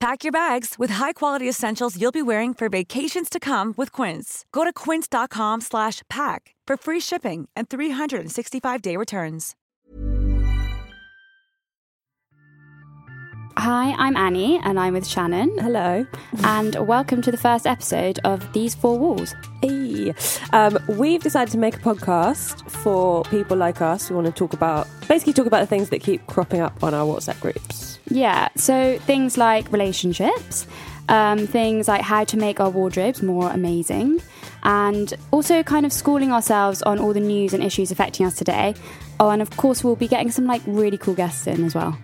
Pack your bags with high-quality essentials you'll be wearing for vacations to come with Quince. Go to quince.com slash pack for free shipping and 365-day returns. Hi, I'm Annie, and I'm with Shannon. Hello. And welcome to the first episode of These Four Walls. Hey. Um, we've decided to make a podcast for people like us who want to talk about, basically, talk about the things that keep cropping up on our WhatsApp groups. Yeah, so things like relationships, um, things like how to make our wardrobes more amazing, and also kind of schooling ourselves on all the news and issues affecting us today. Oh, and of course, we'll be getting some like really cool guests in as well.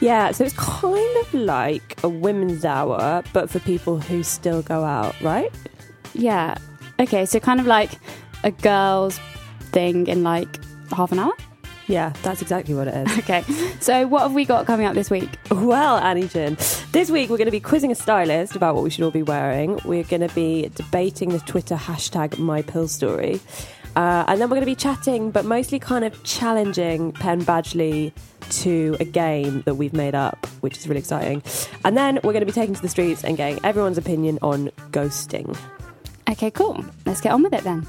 Yeah, so it's kind of like a women's hour, but for people who still go out, right? Yeah. Okay, so kind of like a girls' thing in like half an hour? Yeah, that's exactly what it is. Okay, so what have we got coming up this week? Well, Annie Jin, this week we're going to be quizzing a stylist about what we should all be wearing. We're going to be debating the Twitter hashtag MyPillStory. Uh, and then we're going to be chatting, but mostly kind of challenging Penn Badgley to a game that we've made up, which is really exciting. And then we're going to be taking to the streets and getting everyone's opinion on ghosting. Okay, cool. Let's get on with it then.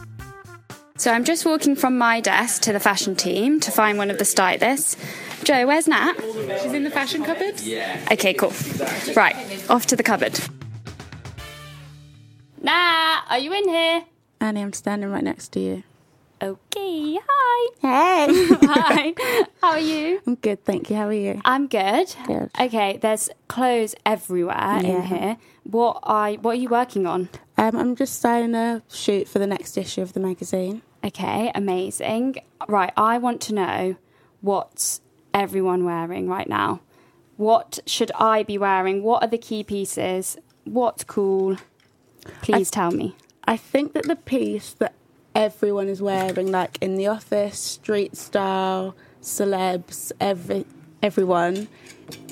So I'm just walking from my desk to the fashion team to find one of the stylists. Joe, where's Nat? She's in the fashion cupboard. Yeah. Okay, cool. Right, off to the cupboard. Nat, are you in here? Annie, I'm standing right next to you. Okay, hi. Hey. Hi. How are you? I'm good, thank you. How are you? I'm good. Good. Okay, there's clothes everywhere in here. What are what are you working on? Um, I'm just starting a shoot for the next issue of the magazine. Okay, amazing. Right, I want to know what's everyone wearing right now. What should I be wearing? What are the key pieces? What's cool? Please tell me. I think that the piece that everyone is wearing, like in the office, street style, celebs, every everyone,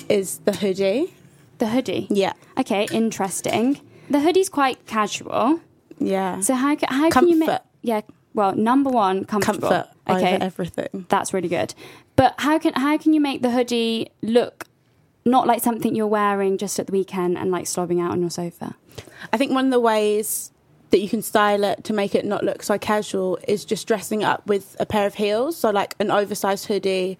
is the hoodie. The hoodie. Yeah, Okay, interesting. The hoodie's quite casual. yeah. So how how can you make? Comfort. Yeah. Well, number one, comfortable. Comfort Okay, over everything. that's really good. But how can how can you make the hoodie look not like something you're wearing just at the weekend and like slobbing out on your sofa? I think one of the ways that you can style it to make it not look so casual is just dressing up with a pair of heels. So like an oversized hoodie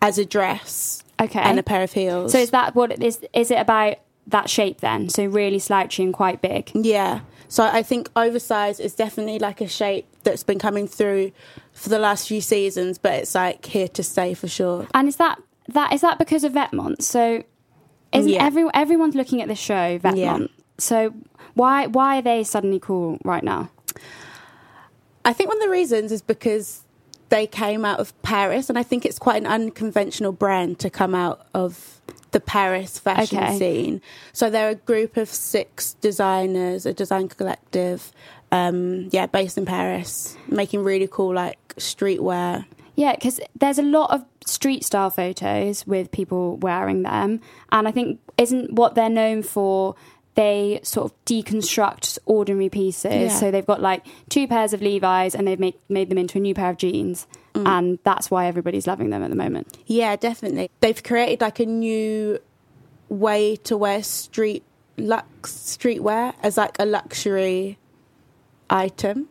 as a dress Okay. and a pair of heels. So is that what it is? Is it about that shape then? So really slouchy and quite big. Yeah. So I think oversized is definitely like a shape that's been coming through for the last few seasons, but it's like here to stay for sure. And is that that is that because of Vetements? So isn't Yeah. every everyone's looking at the show Vetements? Yeah. So why why are they suddenly cool right now? I think one of the reasons is because they came out of Paris, and I think it's quite an unconventional brand to come out of the Paris fashion Okay. scene. So they're a group of six designers, a design collective, um, yeah, based in Paris, making really cool like streetwear. Yeah, because there's a lot of street style photos with people wearing them, and I think isn't what they're known for. They sort of deconstruct ordinary pieces. Yeah. So they've got like two pairs of Levi's, and they've made made them into a new pair of jeans, Mm. and that's why everybody's loving them at the moment. Yeah, definitely. They've created like a new way to wear street lux streetwear as like a luxury item.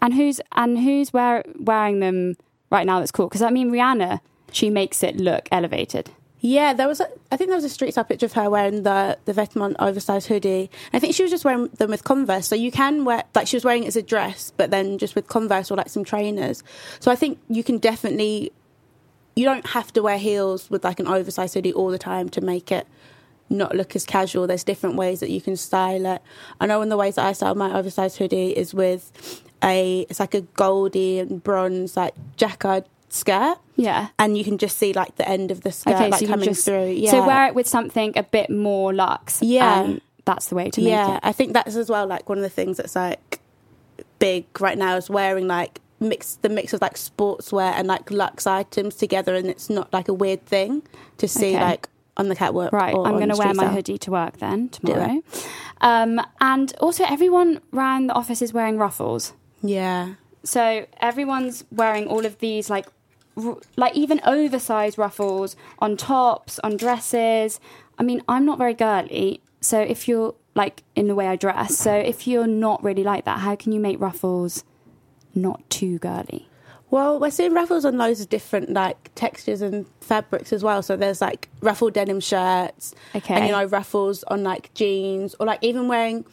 And who's and who's wear, wearing them right now? That's cool because I mean Rihanna, she makes it look elevated. Yeah, there was. A, I think there was a street style picture of her wearing the the Vetements oversized hoodie. I think she was just wearing them with Converse. So you can wear like she was wearing it as a dress, but then just with Converse or like some trainers. So I think you can definitely. You don't have to wear heels with like an oversized hoodie all the time to make it not look as casual. There's different ways that you can style it. I know one of the ways that I style my oversized hoodie is with a it's like a goldy and bronze like jacquard skirt. Yeah. And you can just see like the end of the skirt Okay, like so coming just through. Yeah. so wear it with something a bit more luxe. Yeah. and that's the way to make yeah, it. I think that's as well like one of the things that's like big right now is wearing like mix the mix of like sportswear and like luxe items together and it's not like a weird thing to see Okay. like on the catwalk. Right, I'm going to wear my style. hoodie to work then tomorrow. Um, and also, everyone around the office is wearing ruffles. Yeah. So everyone's wearing all of these like like even oversized ruffles on tops, on dresses. I mean, I'm not very girly, so if you're like in the way I dress, so if you're not really like that, how can you make ruffles not too girly? Well, we're seeing ruffles on loads of different like textures and fabrics as well. So there's like ruffled denim shirts, Okay. and you know ruffles on like jeans, or like even wearing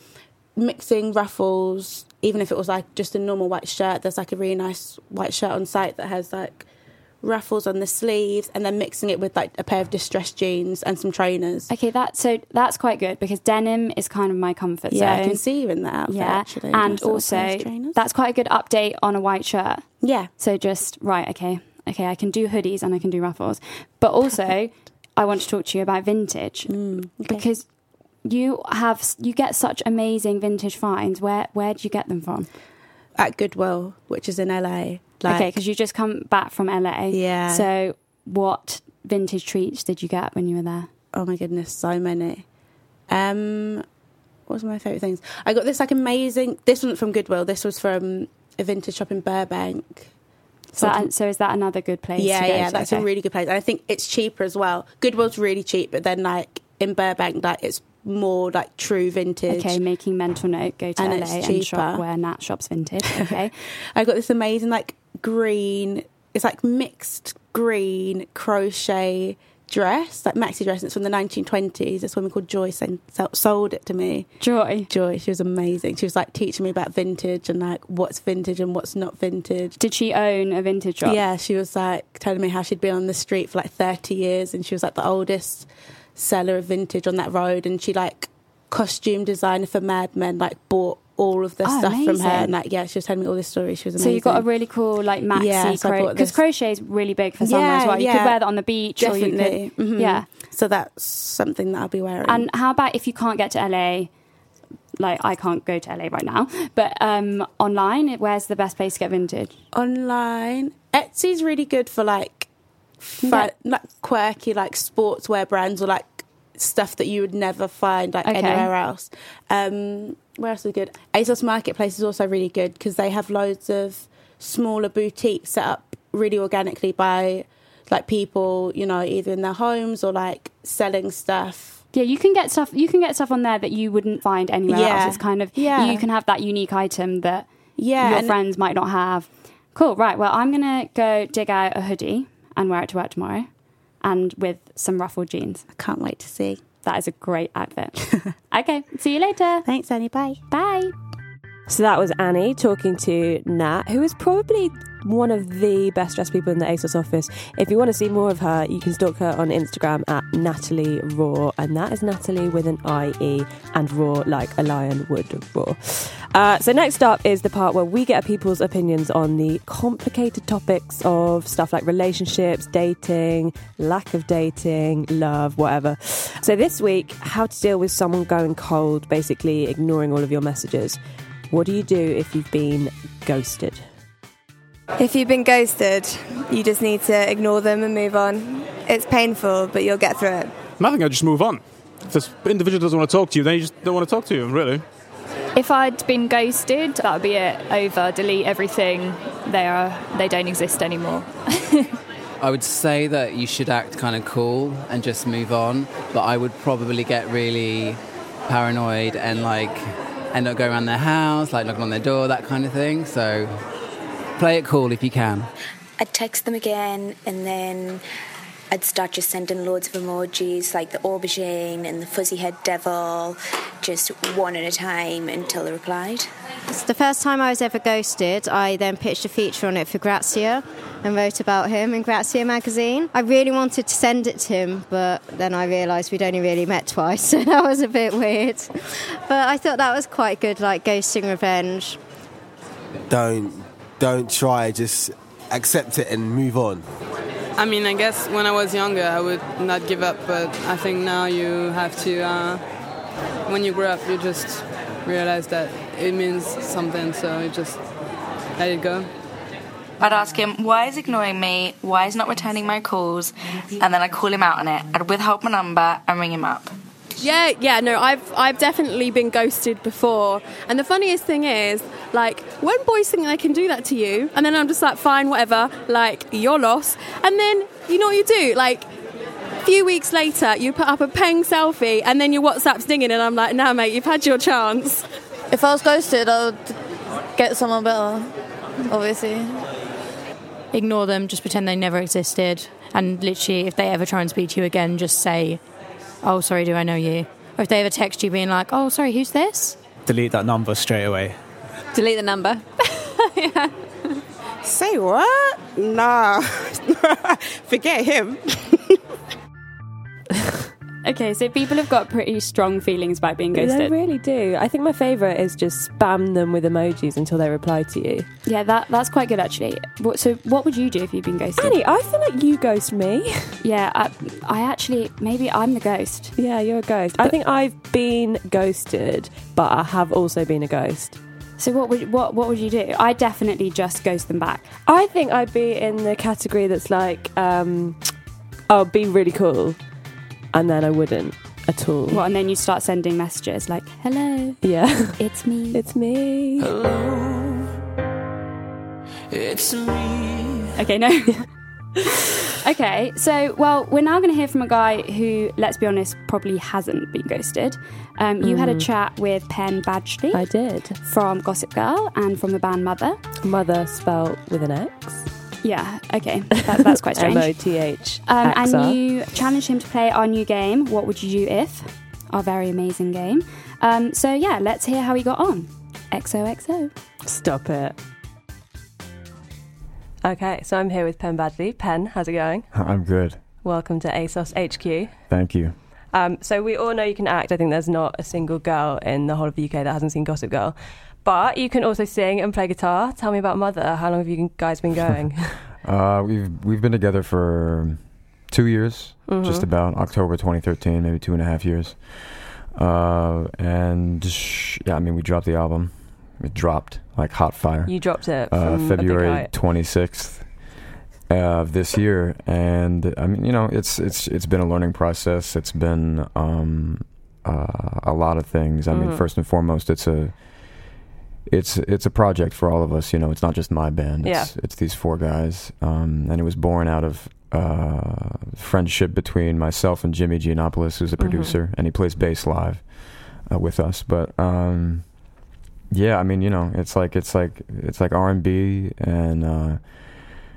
mixing ruffles. Even if it was like just a normal white shirt, there's like a really nice white shirt on site that has like ruffles on the sleeves, and then mixing it with like a pair of distressed jeans and some trainers. Okay, that so that's quite good because denim is kind of my comfort yeah, zone. Yeah, I can see you in that outfit. yeah, actually. and also pair of trainers. that's quite a good update on a white shirt. yeah, So just right, okay, okay, I can do hoodies and I can do ruffles, but also I want to talk to you about vintage Mm, because you have you get such amazing vintage finds. Where where do you get them from? at Goodwill, which is in LA. Like, okay, because you just come back from LA. Yeah. So what vintage treats did you get when you were there? oh my goodness, so many. Um, what was my favourite things? I got this like amazing. This wasn't from Goodwill. This was from a vintage shop in Burbank. So, that, so is that another good place? yeah, yeah, to? that's Okay. a really good place. And I think it's cheaper as well. Goodwill's really cheap, but then like in Burbank, like it's more like true vintage. Okay, making mental note. Go to And LA and shop where Nat shops vintage. Okay. I got this amazing like green. It's like mixed green crochet dress, like maxi dress. And it's from the 1920s. This woman called Joyce and sold it to me. Joy. Joy, she was amazing. She was like teaching me about vintage and like what's vintage and what's not vintage. Did she own a vintage shop? Yeah, she was like telling me how she'd been on the street for like 30 years and she was like the oldest seller of vintage on that road and she like costume designer for Mad Men like bought all of the Oh, stuff from her and like yeah, she was telling me all this story. She was amazing. So amazing. you got a really cool like maxi Yeah, so crochet because crochet is really big for summer as well. You could wear that on the beach Definitely. could Mhm. yeah. So that's something that I'll be wearing. And how about if you can't get to LA? Like I can't go to LA right now, but um, online, where's the best place to get vintage? online. Etsy's really good for like fun, Yeah. like quirky like sportswear brands or like stuff that you would never find like Okay. anywhere else. Um, where else is good? ASOS Marketplace is also really good because they have loads of smaller boutiques set up really organically by like people, you know, either in their homes or like selling stuff. Yeah, you can get stuff. You can get stuff on there that you wouldn't find anywhere Yeah. else. It's kind of Yeah. You can have that unique item that Yeah, your friends might not have. Cool. Right. Well, I'm gonna go dig out a hoodie and wear it to work tomorrow, and with some ruffled jeans. I can't wait to see. That is a great outfit. okay. See you later. Thanks, Annie. Bye. Bye. So that was Annie talking to Nat, who is probably one of the best dressed people in the ASOS office. If you want to see more of her, you can stalk her on Instagram at Natalie Raw, and that is Natalie with an IE and raw like a lion would roar. Uh, so next up is the part where we get people's opinions on the complicated topics of stuff like relationships, dating, lack of dating, love, whatever. So this week, how to deal with someone going cold, basically ignoring all of your messages. What do you do if you've been ghosted? If you've been ghosted, you just need to ignore them and move on. It's painful, but you'll get through it. I think I just move on. If this individual doesn't want to talk to you, then you just don't want to talk to you, really. If I'd been ghosted, that would be it. Over, delete everything. They are. They don't exist anymore. I would say that you should act kind of cool and just move on, but I would probably get really paranoid and like end up going around their house, like knocking on their door, that kind of thing. So play it cool if you can. I'd text them again and then I'd start just sending loads of emojis like the aubergine and the fuzzy head devil, just one at a time until they replied. It's the first time I was ever ghosted. I then pitched a feature on it for Grazia and wrote about him in Grazia magazine. I really wanted to send it to him, but then I realised we'd only really met twice, so that was a bit weird. But I thought that was quite good, like ghosting revenge. Don't don't try. Just accept it and move on. I mean, I guess when I was younger, I would not give up, but I think now you have to. Uh, when you grow up, you just realize that it means something, so you just let it go. I'd ask him why he's ignoring me, why he's not returning my calls, and then I'd call him out on it. I'd withhold my number and ring him up. Yeah, yeah, no, I've I've definitely been ghosted before. And the funniest thing is, like, when boys think they can do that to you, and then I'm just like, fine, whatever, like, your loss. And then you know what you do? Like a few weeks later, you put up a peng selfie, and then your WhatsApp's dinging, and I'm like, nah, mate, you've had your chance. If I was ghosted, I would get someone better, obviously. Ignore them, just pretend they never existed, and literally, if they ever try and speak to you again, just say, oh, sorry, do I know you? Or if they ever text you being like, oh, sorry, who's this? Delete that number straight away. Delete the number. yeah. Say what? Nah. Forget him. Okay, so people have got pretty strong feelings about being ghosted. They really do. I think my favourite is just spam them with emojis until they reply to you. Yeah, that that's quite good actually. What, so, what would you do if you'd been ghosted? Annie, I feel like you ghost me. Yeah, I, I actually maybe I'm the ghost. Yeah, you're a ghost. I think I've been ghosted, but I have also been a ghost. So what would what what would you do? I definitely just ghost them back. I think I'd be in the category that's like, um, oh, be really cool, and then I wouldn't at all. What, and then you start sending messages like, "Hello, Yeah, it's me, it's me." Hello, it's me. Okay, no. okay, so well, we're now going to hear from a guy who, let's be honest, probably hasn't been ghosted. Um, you had a Mm. chat with Penn Badgley. I did from Gossip Girl and from the band MOTHXR. MOTHXR spelled with an X. Yeah, okay, that, that's quite strange. M O T H. Um, and you challenged him to play our new game, What Would You Do If? Our very amazing game. Um, so, yeah, let's hear how he got on. XOXO. Stop it. Okay, so I'm here with Penn Badley. Penn, how's it going? I'm good. Welcome to ASOS HQ. Thank you. Um, so we all know you can act. I think there's not a single girl in the whole of the UK that hasn't seen Gossip Girl. But you can also sing and play guitar. Tell me about MOTHXR. How long have you guys been going? Uh, we've we've been together for two years, Mhm. just about October 2013, maybe two and a half years. Uh, and sh- yeah, I mean, we dropped the album. It dropped like hot fire. You dropped it uh, from February 26th of this year, and I mean, you know, it's it's it's been a learning process. It's been um, uh, a lot of things. I mean, Mm-hmm. Mhm. first and foremost, it's a it's it's a project for all of us. You know, it's not just my band. It's, it's these four guys, um, and it was born out of uh, friendship between myself and Jimmy Giannopoulos, who's a Mhm. producer, and he plays bass live uh, with us. But um, yeah, I mean, you know, it's like it's like it's like R and B and uh,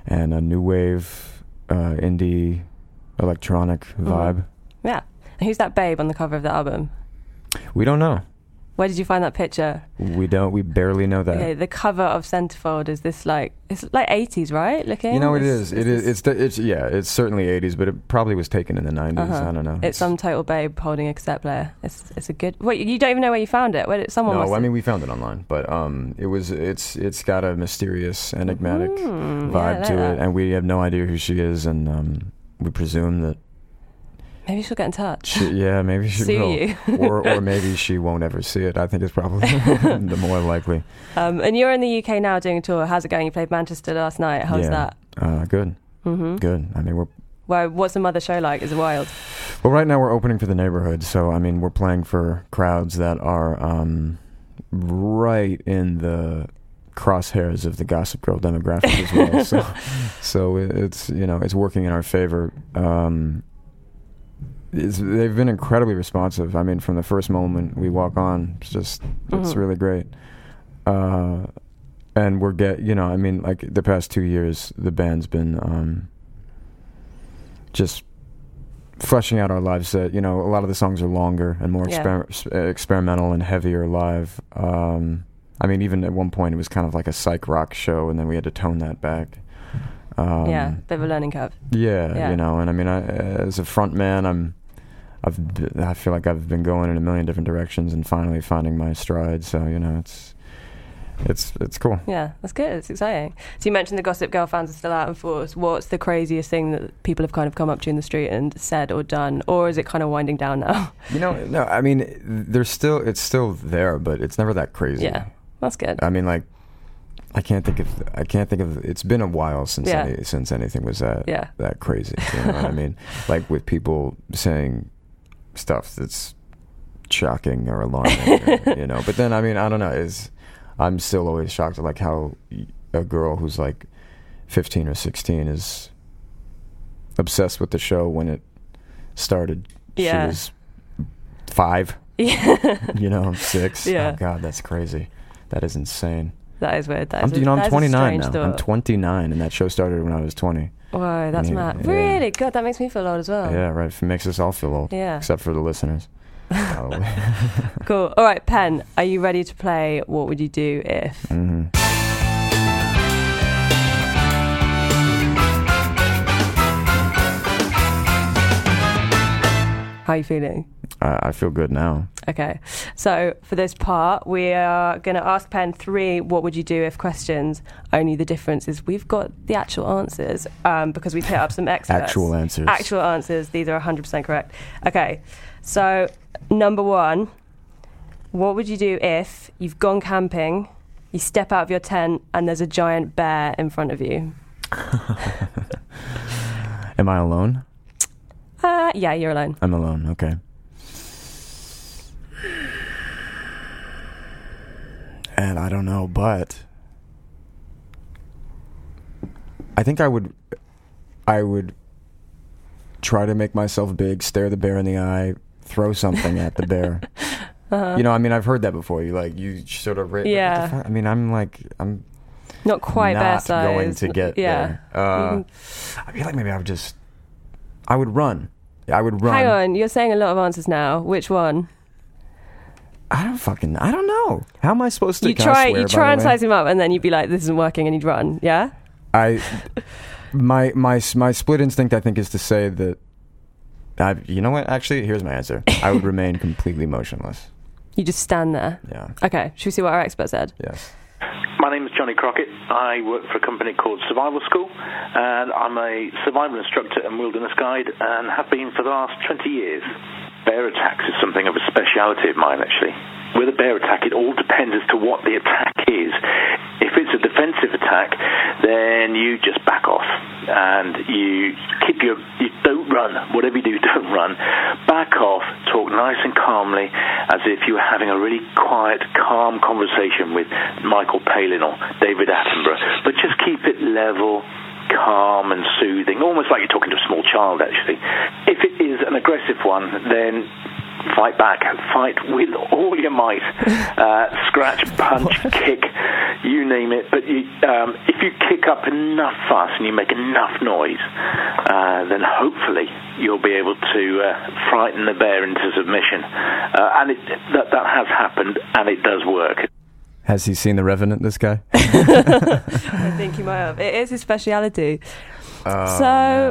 and a new wave uh, indie electronic Mhm. vibe. yeah. And who's that babe on the cover of the album? We don't know. Where did you find that picture? We don't. We barely know that. Okay, the cover of Centerfold is this like it's like 80s, right? Looking. You know, it it is. It is. It's. The, it's. Yeah. It's certainly '80s, but it probably was taken in the '90s. Uh-huh. I don't know. It's some total babe holding a cassette player. It's it's a good. Wait, you don't even know where you found it? Where did someone? no, I mean we found it online, but um, it was. It's. It's got a mysterious, enigmatic Mm, yeah, vibe like to that. it, and we have no idea who she is, and um, we presume that. Maybe she'll get in touch. She, yeah, maybe she Sue will, you. or or maybe she won't ever see it. I think it's probably the more likely. Um, and you're in the UK now doing a tour. How's it going? You played Manchester last night. How's yeah. that? Uh, good. Mhm. Good. I mean, we're Well, what's the MOTHXR show like? Is it wild? Well, right now we're opening for the neighborhood, so I mean we're playing for crowds that are um, right in the crosshairs of the Gossip Girl demographic as well. so, so it's you know it's working in our favor. Um, they've been incredibly responsive. I mean, from the first moment we walk on, it's just it's Mhm. really great. Uh, and we're get you know I mean like the past two years the band's been um, just fleshing out our live set. you know, a lot of the songs are longer and more Yeah. exper- experimental and heavier live. Um, I mean, even at one point, it was kind of like a psych rock show, and then we had to tone that back. Um, yeah, bit of a learning curve. yeah, Yeah. you know, and I mean, I, as a front man, I'm, I've, I feel like I've been going in a million different directions and finally finding my stride. So you know, it's, it's, it's cool. Yeah, that's good. It's exciting. So you mentioned the Gossip Girl fans are still out in force. What's the craziest thing that people have kind of come up to you in the street and said or done, or is it kind of winding down now? You know, no, I mean, there's still, it's still there, but it's never that crazy. Yeah, that's good. I mean, like, I can't think of, I can't think of. It's been a while since Yeah. any, since anything was that Yeah. that crazy. You know what I mean? Like with people saying stuff that's shocking or alarming, or, you know. But then, I mean, I don't know. Is I'm still always shocked at like how a girl who's like 15 or 16 is obsessed with the show when it started. Yeah. She was five. Yeah. you know, six. Yeah. Oh God, that's crazy. That is insane. That is weird. That I'm, is you know, I'm 29 now. strange I'm 29, and that show started when I was 20. Whoa, that's Yeah, mad. yeah. Really? God, that makes me feel old as well. Yeah, right. It makes us all feel old. Yeah. Except for the listeners. Cool. All right, Penn, are you ready to play What Would You Do If? hmm How are you feeling? I, I feel good now. Okay. So for this part, we are going to ask Penn three what would you do if questions. Only the difference is we've got the actual answers um, because we've hit up some experts. Actual answers. Actual answers. These are 100% correct. Okay. So, number one, what would you do if you've gone camping, you step out of your tent, and there's a giant bear in front of you? Am I alone? Yeah, you're alone. I'm alone. Okay. And I don't know, but I think I would I would try to make myself big, stare the bear in the eye, throw something at the bear. Uh-huh. You know, I mean, I've heard that before. You like you sort of Yeah. fuck? I mean, I'm like I'm Not quite bear not going size. to get yeah. there. Uh, Mhm. I feel like maybe I would just I would run. I would run. Hang on, you're saying a lot of answers now. Which one? I don't fucking. I don't know. How am I supposed to? you try, swear, you try and size him up, and then you'd be like, "This isn't working," and you'd run. Yeah. I my my my split instinct I think is to say that I you know what actually here's my answer I would remain completely motionless You just stand there. Yeah. Okay. Should we see what our expert said? Yes. My name is Johnny Crockett. I work for a company called Survival School, and I'm a survival instructor and wilderness guide, and have been for the last 20 years. Bear attacks is something of a speciality of mine, actually. With a bear attack, it all depends as to what the attack is. If it's a defensive attack, then you just back off and you keep your you don't run. Whatever you do, don't run. Back off. Talk nice and calmly, as if you were having a really quiet, calm conversation with Michael Palin or David Attenborough. But just keep it level, calm and soothing, almost like you're talking to a small child. Actually, if it is an aggressive one, then fight back, fight with all your might, uh, scratch, punch, kick, you name it. But you, um, if you kick up enough fuss and you make enough noise, uh, then hopefully you'll be able to uh, frighten the bear into submission. Uh, and it, that, that has happened, and it does work. Has he seen the Revenant? This guy. I think he might have. It is his speciality. Oh, so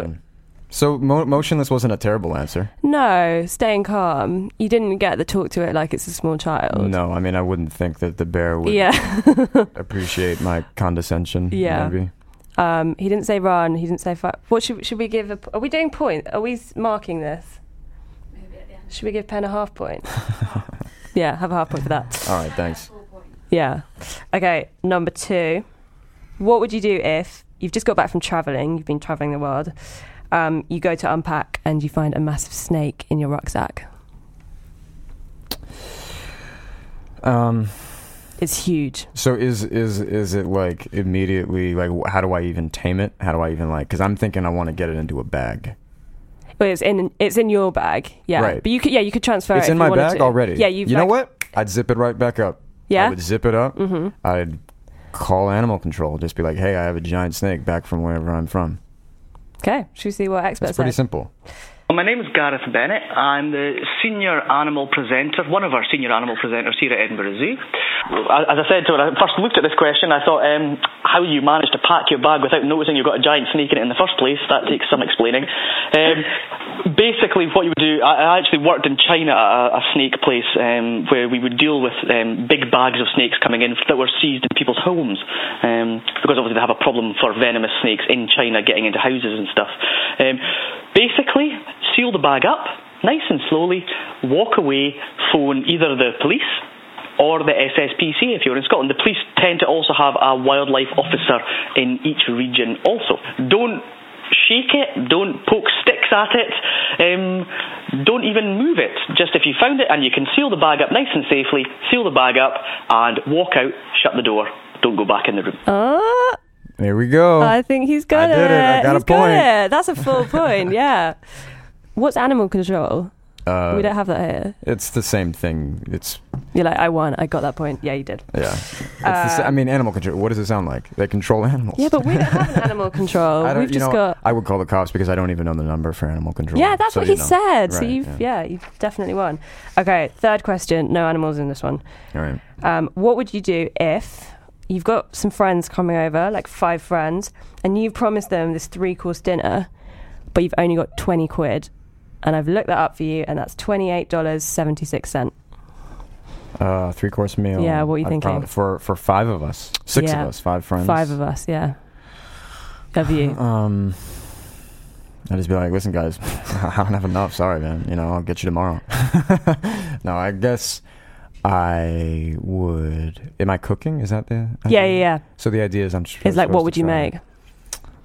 man. so mo- motionless wasn't a terrible answer. no, staying calm. You didn't get the talk to it like it's a small child. No, I mean I wouldn't think that the bear would Yeah. appreciate my condescension. Yeah. Maybe. Um, he didn't say run. He didn't say fight. What should should we give? A, are we doing point? Are we marking this? Should we give Penn a half point? yeah, have a half point for that. All right, thanks. Yeah. Okay, number two. What would you do if you've just got back from travelling, you've been travelling the world, um, you go to unpack and you find a massive snake in your rucksack? Um. It's huge. So is is is it like immediately like how do I even tame it? How do I even like? Because I'm thinking I want to get it into a bag. Well, it's in it's in your bag, yeah. Right. But you could yeah you could transfer. it's it in my bag already. Yeah, you've You know what? I'd zip it right back up. Yeah? I would zip it up. Mhm. I'd call animal control. Just be like, hey, I have a giant snake back from wherever I'm from. Okay, should we see what experts It's pretty said? simple. Well, my name is Gareth Bennett. I'm the senior animal presenter, one of our senior animal presenters here at Edinburgh Zoo. As I said, when I first looked at this question, I thought um, how you manage to pack your bag without noticing you've got a giant snake in it in the first place, that takes some explaining. Um, basically, what you would do, I, I actually worked in China at a, a snake place um, where we would deal with um, big bags of snakes coming in that were seized in people's homes um, because obviously they have a problem for venomous snakes in China getting into houses and stuff. Um, basically, seal the bag up nice and slowly, walk away, phone either the police or the SSPC if you're in Scotland. The police tend to also have a wildlife officer in each region also. Don't shake it, don't poke sticks at it, um, don't even move it. Just if you found it and you can seal the bag up nice and safely, seal the bag up and walk out, shut the door, don't go back in the room. Oh, There we go. I think he's got I it. did it. I got a He's got point. it. That's a full point. Yeah. What's animal control? Uh, we don't have that here. It's the same thing. It's You're like, I won. I got that point. Yeah, you did. yeah. It's the sa- I Uh, mean, animal control. What does it sound like? They control animals. Yeah, but we don't have an animal control. We've just know, got. I would call the cops because I don't even know the number for animal control. Yeah, that's So, what he know. said. so you've yeah. yeah. you've definitely won. Okay, third question. No animals in this one. All right. Um, what would you do if you've got some friends coming over, like five friends, and you've promised them this three course dinner, but you've only got twenty quid, and I've looked that up for you, and that's twenty eight dollars seventy six cent. Uh, three course meal. Yeah, what are you I'd thinking? probably- for for five of us, six Yeah. of us, five friends. Five of us, yeah. Of you. Um, I'd just be like, listen, guys, I don't have enough. Sorry, man. You know, I'll get you tomorrow. no, I guess I would. Am I cooking? Is that the? Yeah, idea? yeah, yeah. So the idea is I'm. Just It's like, what would you make?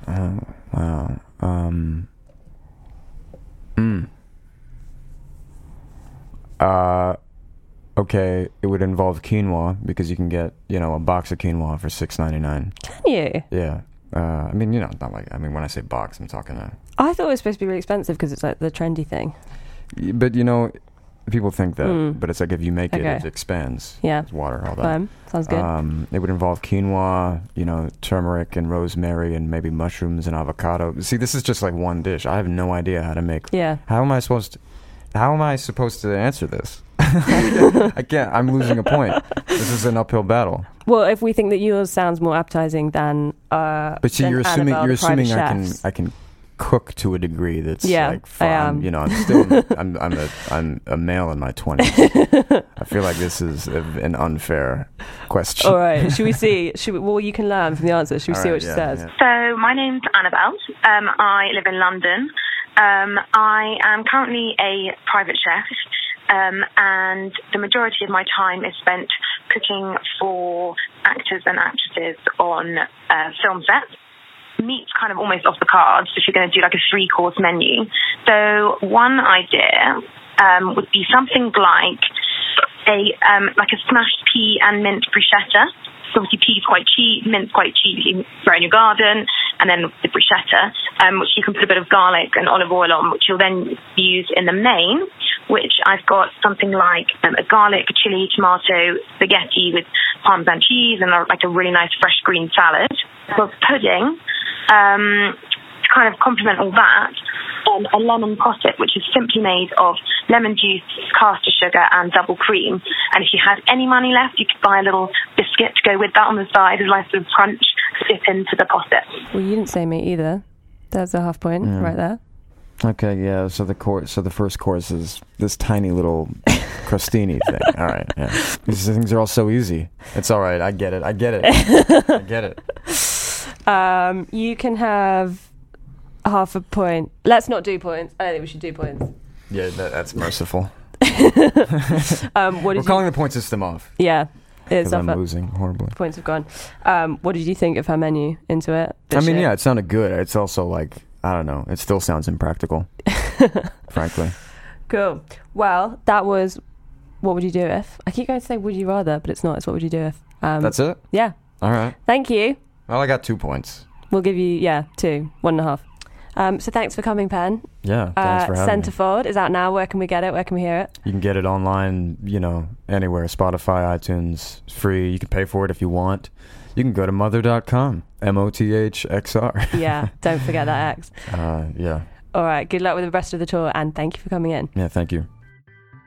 Oh, wow. Um. Mm. Uh. Okay, it would involve quinoa because you can get you know a box of quinoa for six ninety nine. Can you? Yeah. Uh, I mean, you know, not like I mean, when I say box, I'm talking a. I thought it was supposed to be really expensive because it's like the trendy thing. But you know, people think that, Mm. but it's like if you make it, Okay. it expands. Yeah. It's water, all that. Fine. Sounds good. Um, it would involve quinoa, you know, turmeric and rosemary, and maybe mushrooms and avocado. See, this is just like one dish. I have no idea how to make. Yeah. How am I supposed to? How am I supposed to answer this? I can't. I'm losing a point. This is an uphill battle. Well, if we think that yours sounds more appetizing than uh, But see, you're assuming Annabelle, you're assuming I can. I can cook to a degree that's Yeah, like I am. You know, I'm still I'm I'm a I'm a male in my twenties. I feel like this is a, an unfair question. All right. Should we see? Should we, well, you can learn from the answer. Should we All see right, what she yeah, says? So my name's Annabelle. Um, I live in London. Um, I am currently a private chef, um, and the majority of my time is spent cooking for actors and actresses on uh, film sets. Meat's kind of almost off the cards if you're going to do like a three course menu. So one idea um, would be something like a um, like a smashed pea and mint bruschetta. So obviously pea's quite cheap, mint's quite cheap. You grow in your garden, and then the bruschetta, um, which you can put a bit of garlic and olive oil on, which you'll then use in the main. Which I've got something like um, a garlic, chili, tomato, spaghetti with parmesan cheese, and a, like a really nice fresh green salad. For pudding, um, to kind of complement all that, um, a lemon posset, which is simply made of lemon juice, caster sugar, and double cream. And if you had any money left, you could buy a little biscuit to go with that on the side, a nice sort of crunch, dip into the posset. Well, you didn't say me either. There's a half point Yeah. right there. Okay, yeah. So the course, so the first course is this tiny little crostini thing. All right, yeah. These things are all so easy. It's all right. I get it. I get it. I get it. Um, you can have half a point. Let's not do points. I don't think we should do points. Yeah, that, that's merciful. Um, what We're you? calling the point system off yeah, it's because I'm off. losing horribly. Points have gone. Um, what did you think of her menu? Into it? I mean, yeah, it sounded good. It's also like I don't know. It still sounds impractical, frankly. Cool. Well, that was. What would you do if? I keep going to say would you rather, but it's not. It's what would you do if? Um, That's it. Yeah. All right. Thank you. Well, I got two points. We'll give you yeah two, one and a half. Um, so thanks for coming, Penn. Yeah, thanks for having me. Centerfold is out now. Where can we get it? Where can we hear it? You can get it online, you know, anywhere. Spotify, iTunes, free. You can pay for it if you want. You can go to mothxr.com, M O T H X R. Yeah, don't forget that X. Uh, yeah. All right, good luck with the rest of the tour and thank you for coming in. Yeah, thank you.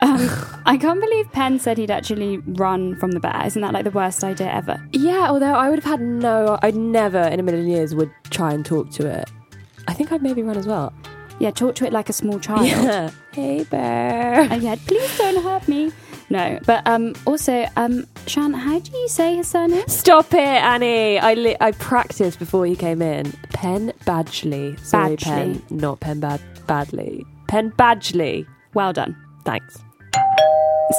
Um, I can't believe Penn said he'd actually run from the bear. Isn't that like the worst idea ever? Yeah, although I would have had no, I'd never in a million years would try and talk to it. I think I'd maybe run as well. Yeah, talk to it like a small child. Yeah. Hey, bear. And yeah, please don't hurt me. No, but um, also, um, Shan, how do you say his surname? Stop it, Annie. I li- I practiced before you came in. Penn Badgley. Sorry, Badgley. Penn. Not Penn Bad Badley. Penn Badgley. Well done. Thanks.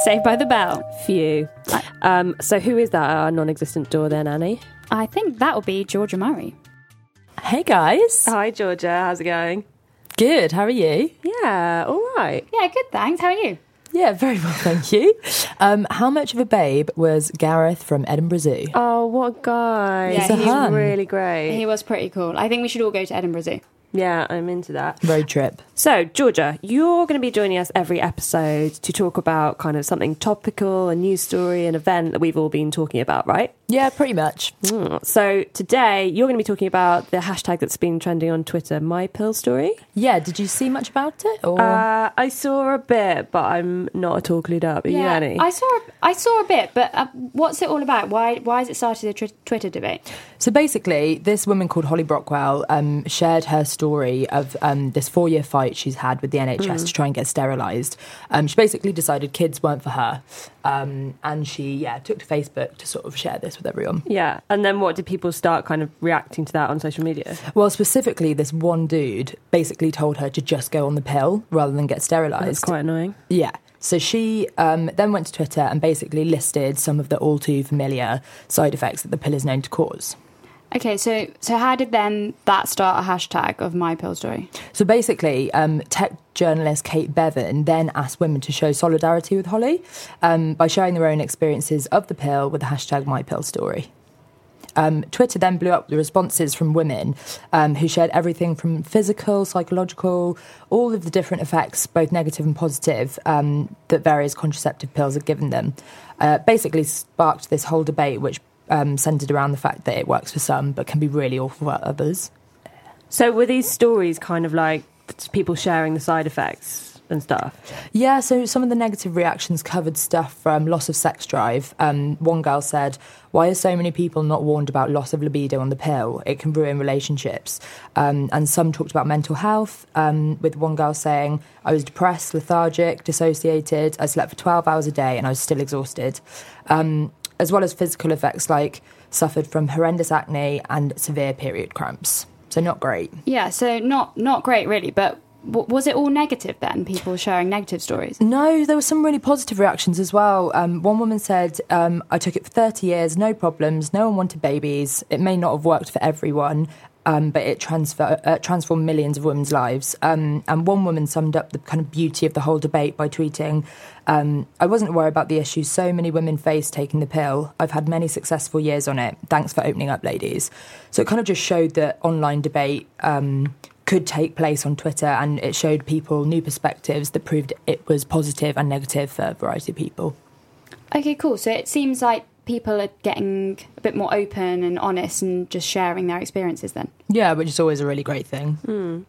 Saved by the bell. Phew. Um, so who is that our non-existent door then, Annie? I think that will be Georgia Murray. Hey guys. Hi, Georgia. How's it going? Good. How are you? Yeah, all right. Yeah, good. Thanks. How are you? Yeah, very well, thank you. Um, how much of a babe was Gareth from Edinburgh Zoo? Oh, what a guy. Yeah, He's a he's hun. really great. He was pretty cool. I think we should all go to Edinburgh Zoo. Yeah, I'm into that. Road trip. So, Georgia, you're going to be joining us every episode to talk about kind of something topical, a news story, an event that we've all been talking about, right? Yeah, pretty much. Mm. So, today you're going to be talking about the hashtag that's been trending on Twitter, My Pill Story. Yeah, did you see much about it? Or Uh, I saw a bit, but I'm not at all clued up. Are you, Annie? I saw. A, I saw a bit, but uh, what's it all about? Why? Why has it started a tr- Twitter debate? So basically, this woman called Holly Brockwell um, shared her story of um, this four year fight she's had with the NHS Mm. to try and get sterilised. Um, she basically decided kids weren't for her. Um, and she, yeah, took to Facebook to sort of share this with everyone. Yeah, and then what did people start kind of reacting to that on social media? Well, specifically, this one dude basically told her to just go on the pill rather than get sterilised. That's quite annoying. Yeah. So she um, then went to Twitter and basically listed some of the all too familiar side effects that the pill is known to cause. Okay, so so how did then that start a hashtag of my pill story? So basically, um, tech journalist Kate Bevan then asked women to show solidarity with Holly um, by sharing their own experiences of the pill with the hashtag my MyPillStory. Um, Twitter then blew up the responses from women um, who shared everything from physical, psychological, all of the different effects, both negative and positive, um, that various contraceptive pills have given them. Uh, basically, sparked this whole debate, which um, centered around the fact that it works for some but can be really awful for others. So, were these stories kind of like people sharing the side effects and stuff? Yeah, so some of the negative reactions covered stuff from loss of sex drive. Um, one girl said, Why are so many people not warned about loss of libido on the pill? It can ruin relationships. Um, and some talked about mental health, um, with one girl saying, I was depressed, lethargic, dissociated, I slept for 12 hours a day, and I was still exhausted. Um, as well as physical effects like suffered from horrendous acne and severe period cramps. So, not great. Yeah, so not not great really, but was it all negative then? People sharing negative stories? No, there were some really positive reactions as well. Um, one woman said, um, I took it for 30 years, no problems, no one wanted babies. It may not have worked for everyone, um, but it transfer, uh, transformed millions of women's lives. Um, and one woman summed up the kind of beauty of the whole debate by tweeting, um, I wasn't worried about the issues so many women face taking the pill. I've had many successful years on it. Thanks for opening up, ladies. So it kind of just showed that online debate um, could take place on Twitter, and it showed people new perspectives that proved it was positive and negative for a variety of people. Okay, cool. So it seems like people are getting a bit more open and honest and just sharing their experiences then. Yeah, which is always a really great thing. Hmm.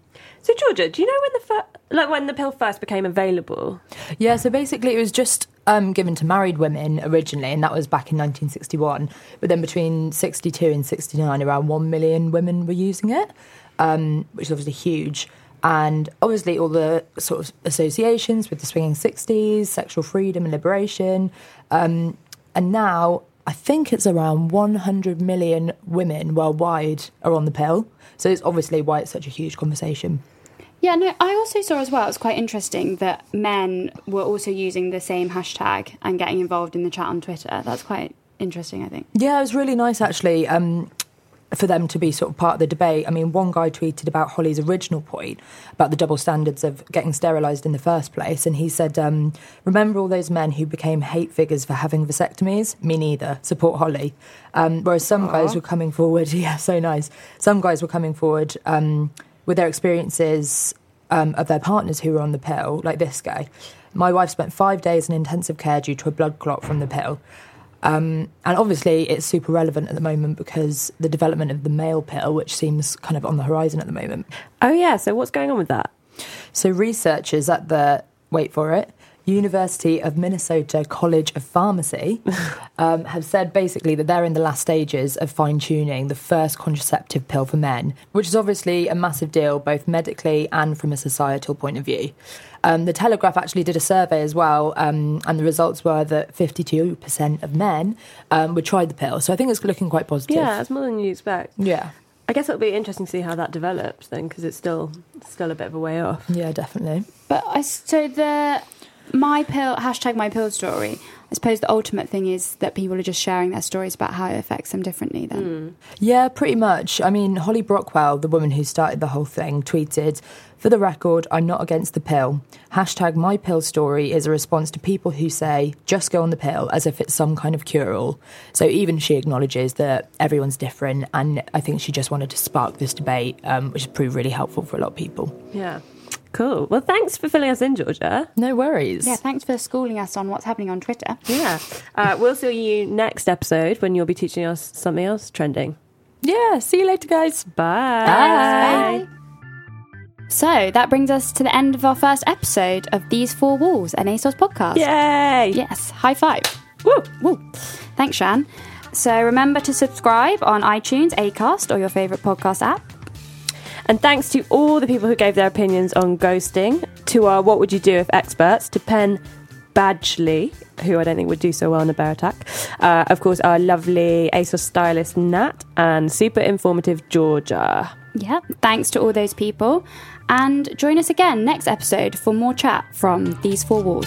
So, Georgia, do you know when the fir- like when the pill first became available? Yeah, so basically it was just um, given to married women originally, and that was back in 1961. But then between 62 and 69, around 1 million women were using it, um, which is obviously huge. And obviously, all the sort of associations with the swinging 60s, sexual freedom and liberation. Um, and now I think it's around 100 million women worldwide are on the pill. So it's obviously why it's such a huge conversation. Yeah, no, I also saw as well, it's quite interesting that men were also using the same hashtag and getting involved in the chat on Twitter. That's quite interesting, I think. Yeah, it was really nice actually um, for them to be sort of part of the debate. I mean, one guy tweeted about Holly's original point about the double standards of getting sterilised in the first place, and he said, um, "Remember all those men who became hate figures for having vasectomies? Me neither. Support Holly." Um, whereas some guys were coming forward, yeah, so nice. Some guys were coming forward. Um, with their experiences um, of their partners who were on the pill, like this guy. My wife spent five days in intensive care due to a blood clot from the pill. Um, and obviously, it's super relevant at the moment because the development of the male pill, which seems kind of on the horizon at the moment. Oh, yeah. So, what's going on with that? So, researchers at the, wait for it, University of Minnesota College of Pharmacy um, have said basically that they're in the last stages of fine tuning the first contraceptive pill for men, which is obviously a massive deal both medically and from a societal point of view. Um, the Telegraph actually did a survey as well, um, and the results were that 52% of men um, would try the pill. So I think it's looking quite positive. Yeah, it's more than you expect. Yeah. I guess it'll be interesting to see how that develops then, because it's still still a bit of a way off. Yeah, definitely. But I, so the my pill hashtag my pill story. I suppose the ultimate thing is that people are just sharing their stories about how it affects them differently. Then, Yeah, pretty much. I mean, Holly Brockwell, the woman who started the whole thing, tweeted, For the record, I'm not against the pill. Hashtag my pill story is a response to people who say, just go on the pill as if it's some kind of cure all. So even she acknowledges that everyone's different. And I think she just wanted to spark this debate, um, which has proved really helpful for a lot of people. Yeah. Cool. Well, thanks for filling us in, Georgia. No worries. yeah, thanks for schooling us on what's happening on Twitter. Yeah. Uh, we'll see you next episode when you'll be teaching us something else trending. Yeah. See you later, guys. Bye. Bye. So that brings us to the end of our first episode of These Four Walls, an ASOS podcast. Yay! Yes, high five. Woo! Woo! Thanks, Shan. So remember to subscribe on iTunes, Acast, or your favourite podcast app. And thanks to all the people who gave their opinions on ghosting, to our What Would You Do If experts, to Penn Badgley, who I don't think would do so well in a bear attack, uh, of course, our lovely ASOS stylist Nat, and super informative Georgia. Yeah, thanks to all those people. And join us again next episode for more chat from These Four Walls.